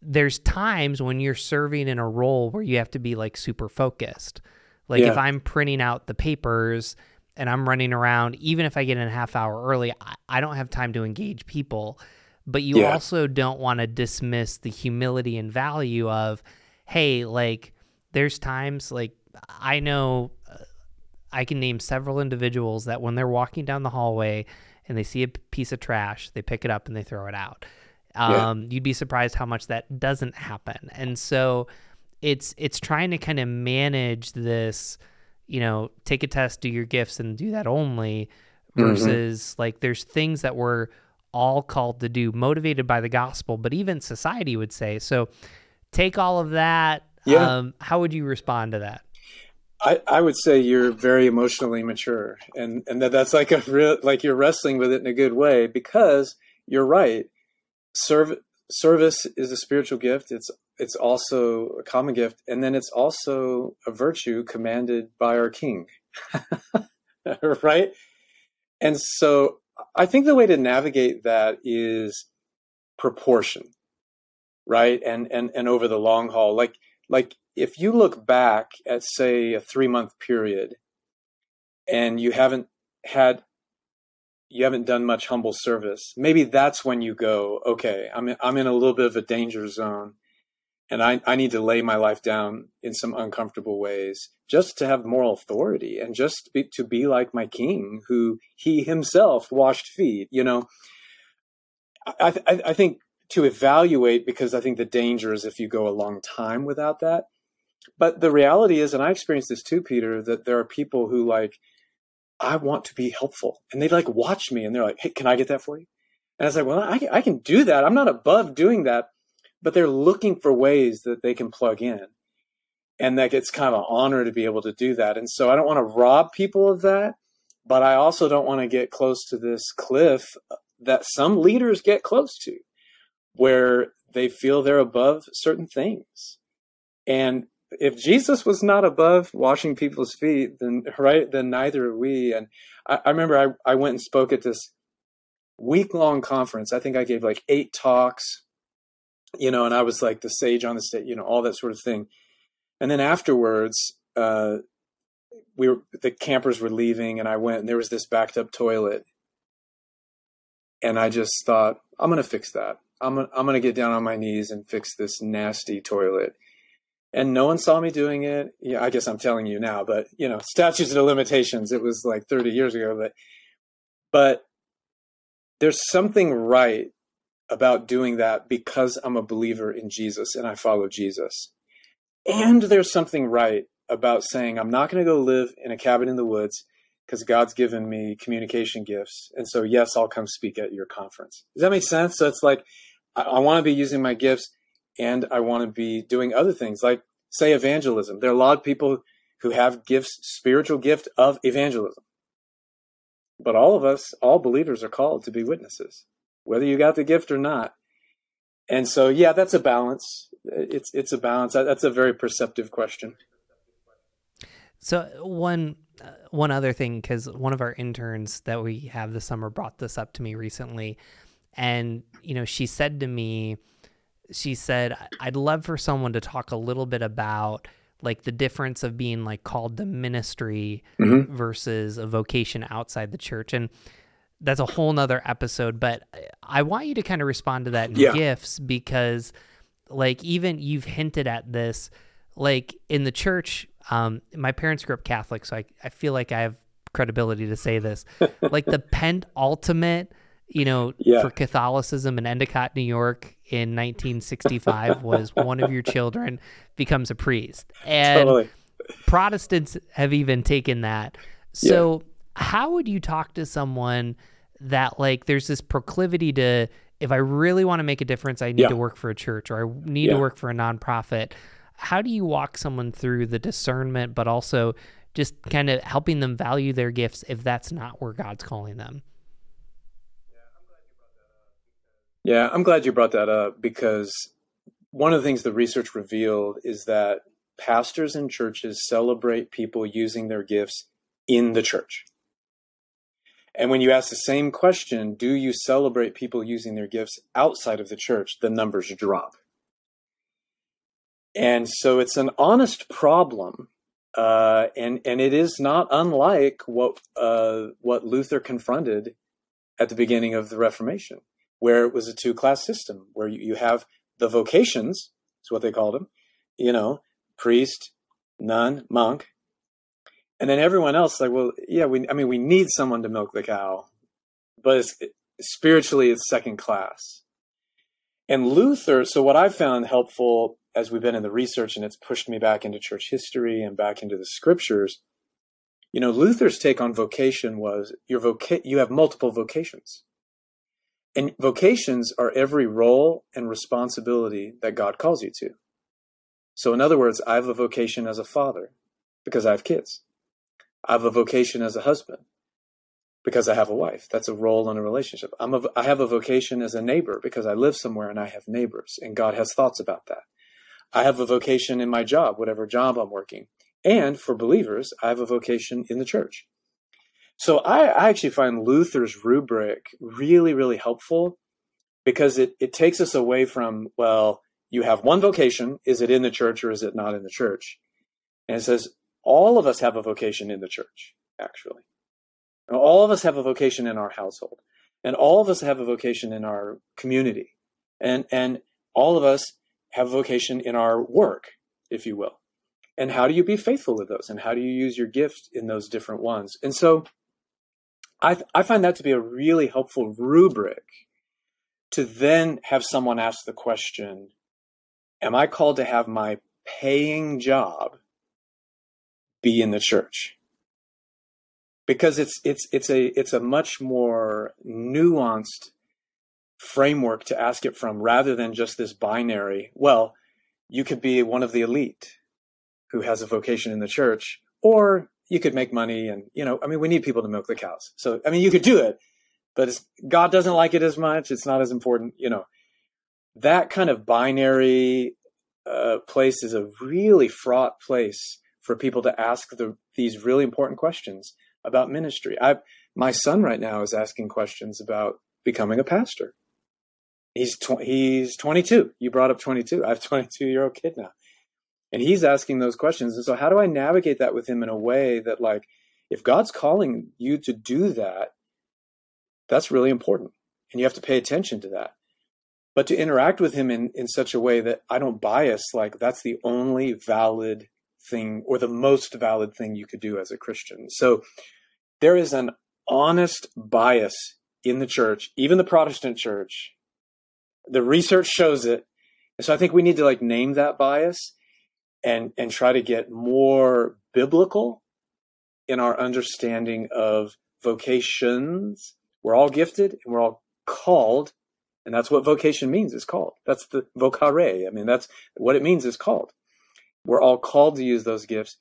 there's times when you're serving in a role where you have to be like super focused like Yeah. if i'm printing out the papers and i'm running around even if i get in a half hour early i, I don't have time to engage people but you Yeah. also don't want to dismiss the humility and value of hey like there's times like i know uh, I can name several individuals that when they're walking down the hallway and they see a piece of trash, they pick it up and they throw it out. Yeah. Um, You'd be surprised how much that doesn't happen. And so it's it's trying to kind of manage this, you know, take a test, do your gifts, and do that only, Mm-hmm. versus like there's things that we're all called to do, motivated by the gospel, but even society would say. So take all of that. Yeah. Um, how would you respond to that? I, I would say you're very emotionally mature and, and that that's like a real, like you're wrestling with it in a good way because you're right. Serv- service is a spiritual gift. It's, it's also a common gift. And then it's also a virtue commanded by our king. right. And so I think the way to navigate that is proportion. Right. And, and, and over the long haul, like, like if you look back at say a three month period and you haven't had you haven't done much humble service maybe that's when you go okay i'm in, i'm in a little bit of a danger zone and I, I need to lay my life down in some uncomfortable ways just to have moral authority and just be, to be like my king who he himself washed feet you know I, I, I think to evaluate because I think the danger is if you go a long time without that. But the reality is, and I experienced this too, Peter, that there are people who like, I want to be helpful. And they like watch me and they're like, hey, can I get that for you? And I was like, well, I, I can do that. I'm not above doing that. But they're looking for ways that they can plug in. And that it's kind of an honor to be able to do that. And so I don't want to rob people of that, but I also don't want to get close to this cliff uh, that some leaders get close to where they feel they're above certain things. And if Jesus was not above washing people's feet, then right, then neither are we. And I, I remember I, I went and spoke at this week long conference. I think I gave like eight talks, you know, and I was like the sage on the stage, you know, all that sort of thing. And then afterwards, uh, we were the campers were leaving, and I went, and there was this backed up toilet, and I just thought, I'm gonna fix that. I'm I'm gonna get down on my knees and fix this nasty toilet. And no one saw me doing it. Yeah, I guess I'm telling you now, but you know, statutes of limitations. It was like 30 years ago, but but there's something right about doing that because I'm a believer in Jesus and I follow Jesus. And there's something right about saying I'm not going to go live in a cabin in the woods because God's given me communication gifts. And so, yes, I'll come speak at your conference. Does that make sense? So it's like I, I want to be using my gifts and I want to be doing other things like, say, evangelism. There are a lot of people who have gifts, spiritual gift of evangelism. But all of us, all believers are called to be witnesses, whether you got the gift or not. And so, yeah, that's a balance. It's it's a balance. That's a very perceptive question. So one uh, one other thing, because one of our interns that we have this summer brought this up to me recently, and you know she said to me, she said, "I'd love for someone to talk a little bit about." like the difference of being like called to ministry mm-hmm. versus a vocation outside the church and that's a whole nother episode but i want you to kind of respond to that in yeah. gifts because like even you've hinted at this like in the church um my parents grew up catholic so i, I feel like i have credibility to say this like the pent ultimate, you know yeah. for catholicism in endicott new york in 1965 was one of your children becomes a priest. And totally. Protestants have even taken that. So, yeah. how would you talk to someone that, like, there's this proclivity to, if I really want to make a difference, I need yeah. to work for a church or I need yeah. to work for a nonprofit? How do you walk someone through the discernment, but also just kind of helping them value their gifts if that's not where God's calling them? Yeah, I'm glad you brought that up because one of the things the research revealed is that pastors and churches celebrate people using their gifts in the church. And when you ask the same question, do you celebrate people using their gifts outside of the church? The numbers drop. And so it's an honest problem. Uh, and, and it is not unlike what, uh, what Luther confronted at the beginning of the Reformation where it was a two class system where you, you have the vocations, is what they called them, you know, priest, nun, monk. And then everyone else, like, well, yeah, we, I mean, we need someone to milk the cow, but it's, spiritually, it's second class. And Luther, so what I've found helpful as we've been in the research and it's pushed me back into church history and back into the scriptures, you know, Luther's take on vocation was your voca- you have multiple vocations. And vocations are every role and responsibility that God calls you to. So, in other words, I have a vocation as a father because I have kids. I have a vocation as a husband because I have a wife. That's a role in a relationship. I'm a, I have a vocation as a neighbor because I live somewhere and I have neighbors, and God has thoughts about that. I have a vocation in my job, whatever job I'm working. And for believers, I have a vocation in the church. So I, I actually find Luther's rubric really, really helpful because it, it takes us away from, well, you have one vocation. Is it in the church or is it not in the church? And it says, all of us have a vocation in the church, actually. All of us have a vocation in our household. And all of us have a vocation in our community. And, and all of us have a vocation in our work, if you will. And how do you be faithful with those? And how do you use your gift in those different ones? And so I, I find that to be a really helpful rubric to then have someone ask the question Am I called to have my paying job be in the church? Because it's it's it's a it's a much more nuanced framework to ask it from rather than just this binary. Well, you could be one of the elite who has a vocation in the church, or you could make money and you know i mean we need people to milk the cows. So i mean you could do it but god doesn't like it as much. It's not as important you know. That kind of binary uh, place is a really fraught place for people to ask the, these really important questions about ministry. I my son right now is asking questions about becoming a pastor. He's tw- he's 22 you brought up 22 i have 22 year old kid now and he's asking those questions. And so how do i navigate that with him in a way that like if god's calling you to do that that's really important. And you have to pay attention to that. But to interact with him in, in such a way that i don't bias like that's the only valid thing or the most valid thing you could do as a christian. So there is an honest bias in the church even the protestant church. The research shows it. And so i think we need to like name that bias and and try to get more biblical in our understanding of vocations. We're all gifted and we're all called, and that's what vocation means is called. That's the vocare. I mean, that's what it means is called. We're all called to use those gifts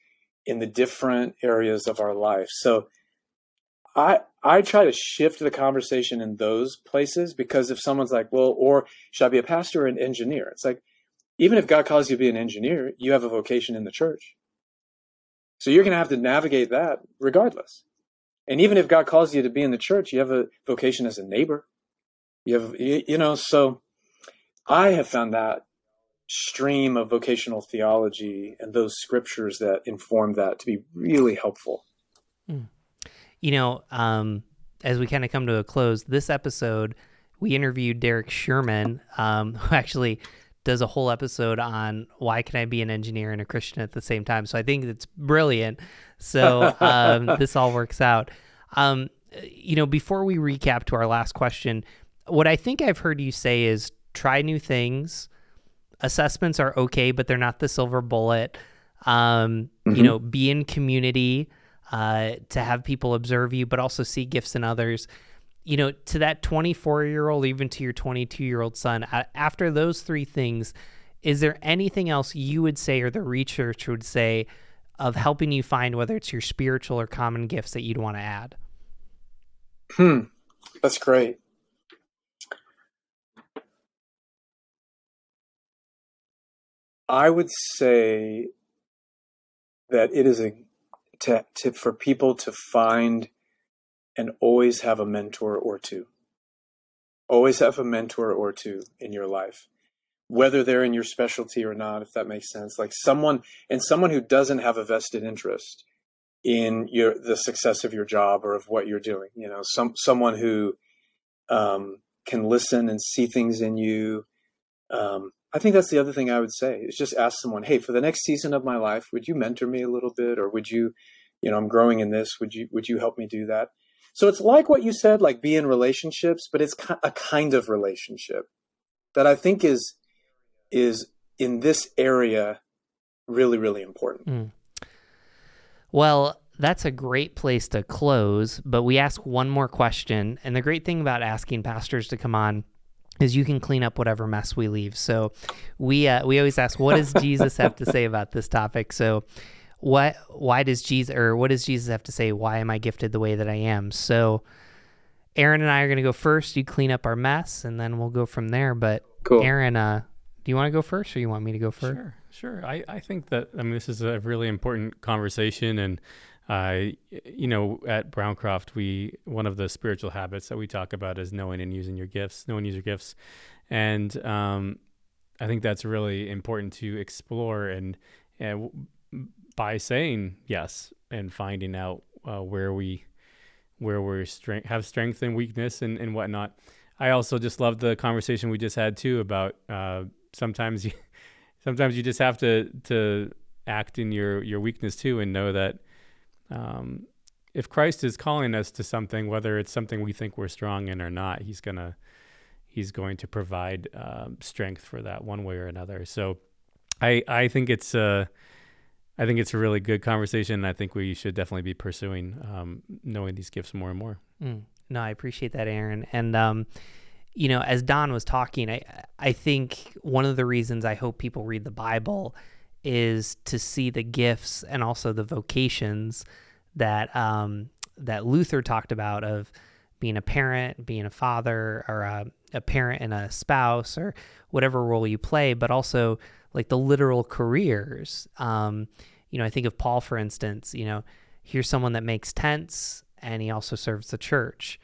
in the different areas of our life. So I I try to shift the conversation in those places because if someone's like, well, or should I be a pastor or an engineer? It's like, even if God calls you to be an engineer, you have a vocation in the church. So you're going to have to navigate that regardless. And even if God calls you to be in the church, you have a vocation as a neighbor. You have, you know, so I have found that stream of vocational theology and those scriptures that inform that to be really helpful. Hmm. You know, um, as we kind of come to a close, this episode, we interviewed Derek Sherman, um, who actually does a whole episode on why can I be an engineer and a Christian at the same time. So I think it's brilliant. So um, this all works out. Um, you know, before we recap to our last question, what I think I've heard you say is try new things. Assessments are okay, but they're not the silver bullet. Um, mm-hmm. You know, be in community uh, to have people observe you, but also see gifts in others you know, to that 24 year old, even to your 22 year old son, after those three things, is there anything else you would say or the research would say of helping you find whether it's your spiritual or common gifts that you'd want to add? Hmm, that's great. I would say that it is a tip for people to find and always have a mentor or two. Always have a mentor or two in your life, whether they're in your specialty or not, if that makes sense. Like someone, and someone who doesn't have a vested interest in your the success of your job or of what you're doing. You know, some someone who um, can listen and see things in you. Um, I think that's the other thing I would say is just ask someone, hey, for the next season of my life, would you mentor me a little bit, or would you, you know, I'm growing in this. Would you would you help me do that? So it's like what you said, like be in relationships, but it's a kind of relationship that I think is is in this area really really important. Mm. Well, that's a great place to close. But we ask one more question. And the great thing about asking pastors to come on is you can clean up whatever mess we leave. So we uh, we always ask, what does Jesus have to say about this topic? So what why does Jesus or what does Jesus have to say? Why am I gifted the way that I am? So Aaron and I are going to go first. You clean up our mess, and then we'll go from there. But Cool. Aaron, uh, do you want to go first, or you want me to go first? Sure, sure. I, I think that I mean this is a really important conversation, and uh, you know at Browncroft we one of the spiritual habits that we talk about is knowing and using your gifts, knowing and use your gifts, and um, I think that's really important to explore and and by saying yes and finding out uh, where we where we're strength have strength and weakness and, and whatnot. I also just love the conversation we just had too about uh, sometimes you sometimes you just have to to act in your your weakness too and know that um, if Christ is calling us to something, whether it's something we think we're strong in or not, he's gonna he's going to provide um, strength for that one way or another. So I I think it's uh I think it's a really good conversation. And I think we should definitely be pursuing um, knowing these gifts more and more. Mm. No, I appreciate that, Aaron. And um, you know, as Don was talking, I I think one of the reasons I hope people read the Bible is to see the gifts and also the vocations that um, that Luther talked about of being a parent, being a father, or a, a parent and a spouse, or whatever role you play, but also like the literal careers. Um, you know, I think of Paul, for instance. You know, here's someone that makes tents, and he also serves the church.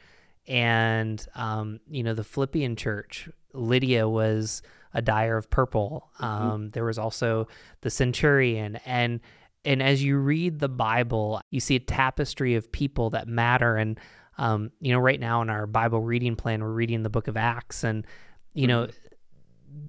And um, you know, the Philippian church, Lydia was a dyer of purple. Um, There was also the centurion, and and as you read the Bible, you see a tapestry of people that matter. And um, you know, right now in our Bible reading plan, we're reading the Book of Acts, and you know,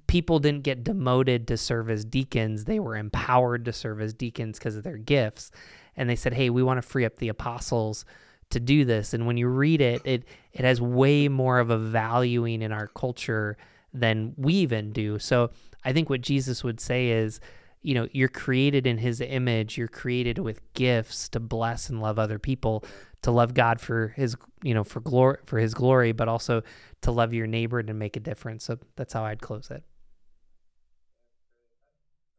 people didn't get demoted to serve as deacons; they were empowered to serve as deacons because of their gifts. And they said, "Hey, we want to free up the apostles." to do this and when you read it it it has way more of a valuing in our culture than we even do so i think what jesus would say is you know you're created in his image you're created with gifts to bless and love other people to love god for his you know for glory for his glory but also to love your neighbor and make a difference so that's how i'd close it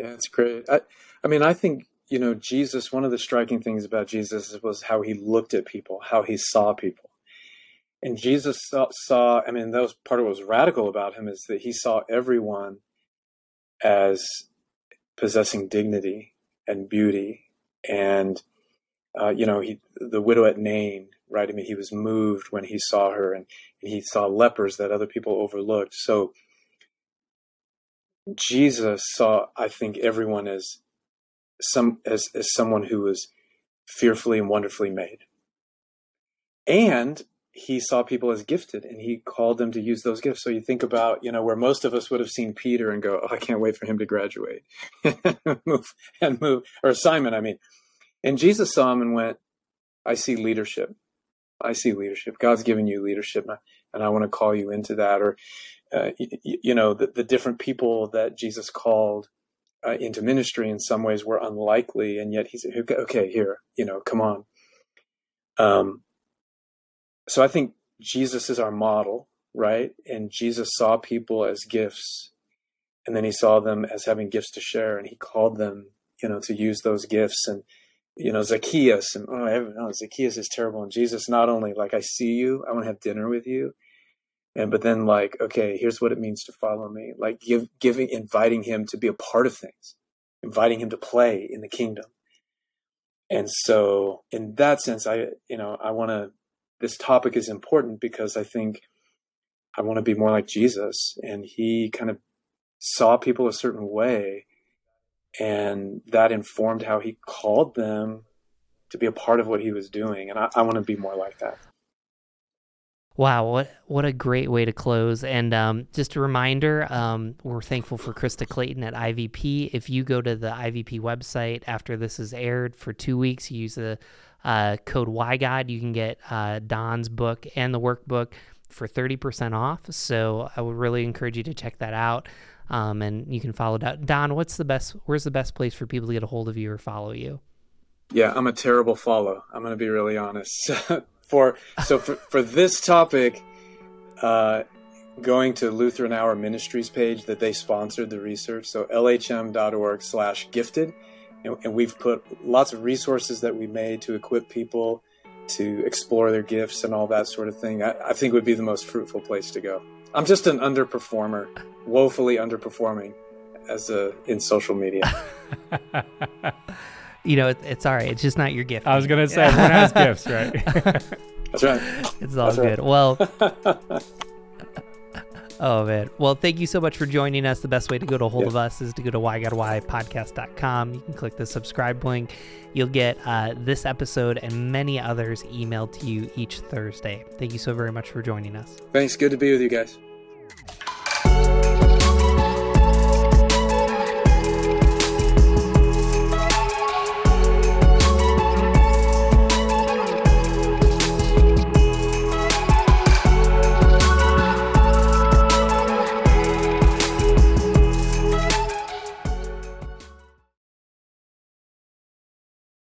it's great. I, I mean, I think you know Jesus. One of the striking things about Jesus was how he looked at people, how he saw people, and Jesus saw. saw I mean, that was part of what was radical about him is that he saw everyone as possessing dignity and beauty, and uh, you know, he the widow at Nain, right? I mean, he was moved when he saw her, and, and he saw lepers that other people overlooked. So Jesus saw, I think, everyone as some as, as someone who was fearfully and wonderfully made. And he saw people as gifted and he called them to use those gifts. So you think about, you know, where most of us would have seen Peter and go, Oh, I can't wait for him to graduate move and move or Simon, I mean. And Jesus saw him and went, I see leadership. I see leadership. God's given you leadership and I want to call you into that. Or uh, you, you, know, the, the, different people that Jesus called uh, into ministry in some ways were unlikely, and yet he said, "Okay, here, you know, come on." Um, so I think Jesus is our model, right? And Jesus saw people as gifts, and then he saw them as having gifts to share, and he called them, you know, to use those gifts. And you know, Zacchaeus, and oh, Zacchaeus is terrible. And Jesus not only like, I see you, I want to have dinner with you and but then like okay here's what it means to follow me like give giving inviting him to be a part of things inviting him to play in the kingdom and so in that sense i you know i want to this topic is important because i think i want to be more like jesus and he kind of saw people a certain way and that informed how he called them to be a part of what he was doing and i, I want to be more like that Wow, what what a great way to close! And um, just a reminder, um, we're thankful for Krista Clayton at IVP. If you go to the IVP website after this is aired for two weeks, you use the uh, code YGod, you can get uh, Don's book and the workbook for thirty percent off. So I would really encourage you to check that out. Um, and you can follow Don. Don, what's the best? Where's the best place for people to get a hold of you or follow you? Yeah, I'm a terrible follow. I'm going to be really honest. for so for, for this topic, uh, going to Lutheran Hour Ministries page that they sponsored the research. So lhm.org/gifted, and, and we've put lots of resources that we made to equip people to explore their gifts and all that sort of thing. I, I think would be the most fruitful place to go. I'm just an underperformer, woefully underperforming as a in social media. you know, it, it's all right. It's just not your gift. I was gonna say everyone has gifts, right? That's right. It's all That's good. right. Well, oh man. Well, thank you so much for joining us. The best way to get a hold Yeah. of us is to go to whygottowhy.podcast.com. You can click the subscribe link. You'll get uh, this episode and many others emailed to you each Thursday. Thank you so very much for joining us. Thanks. Good to be with you guys.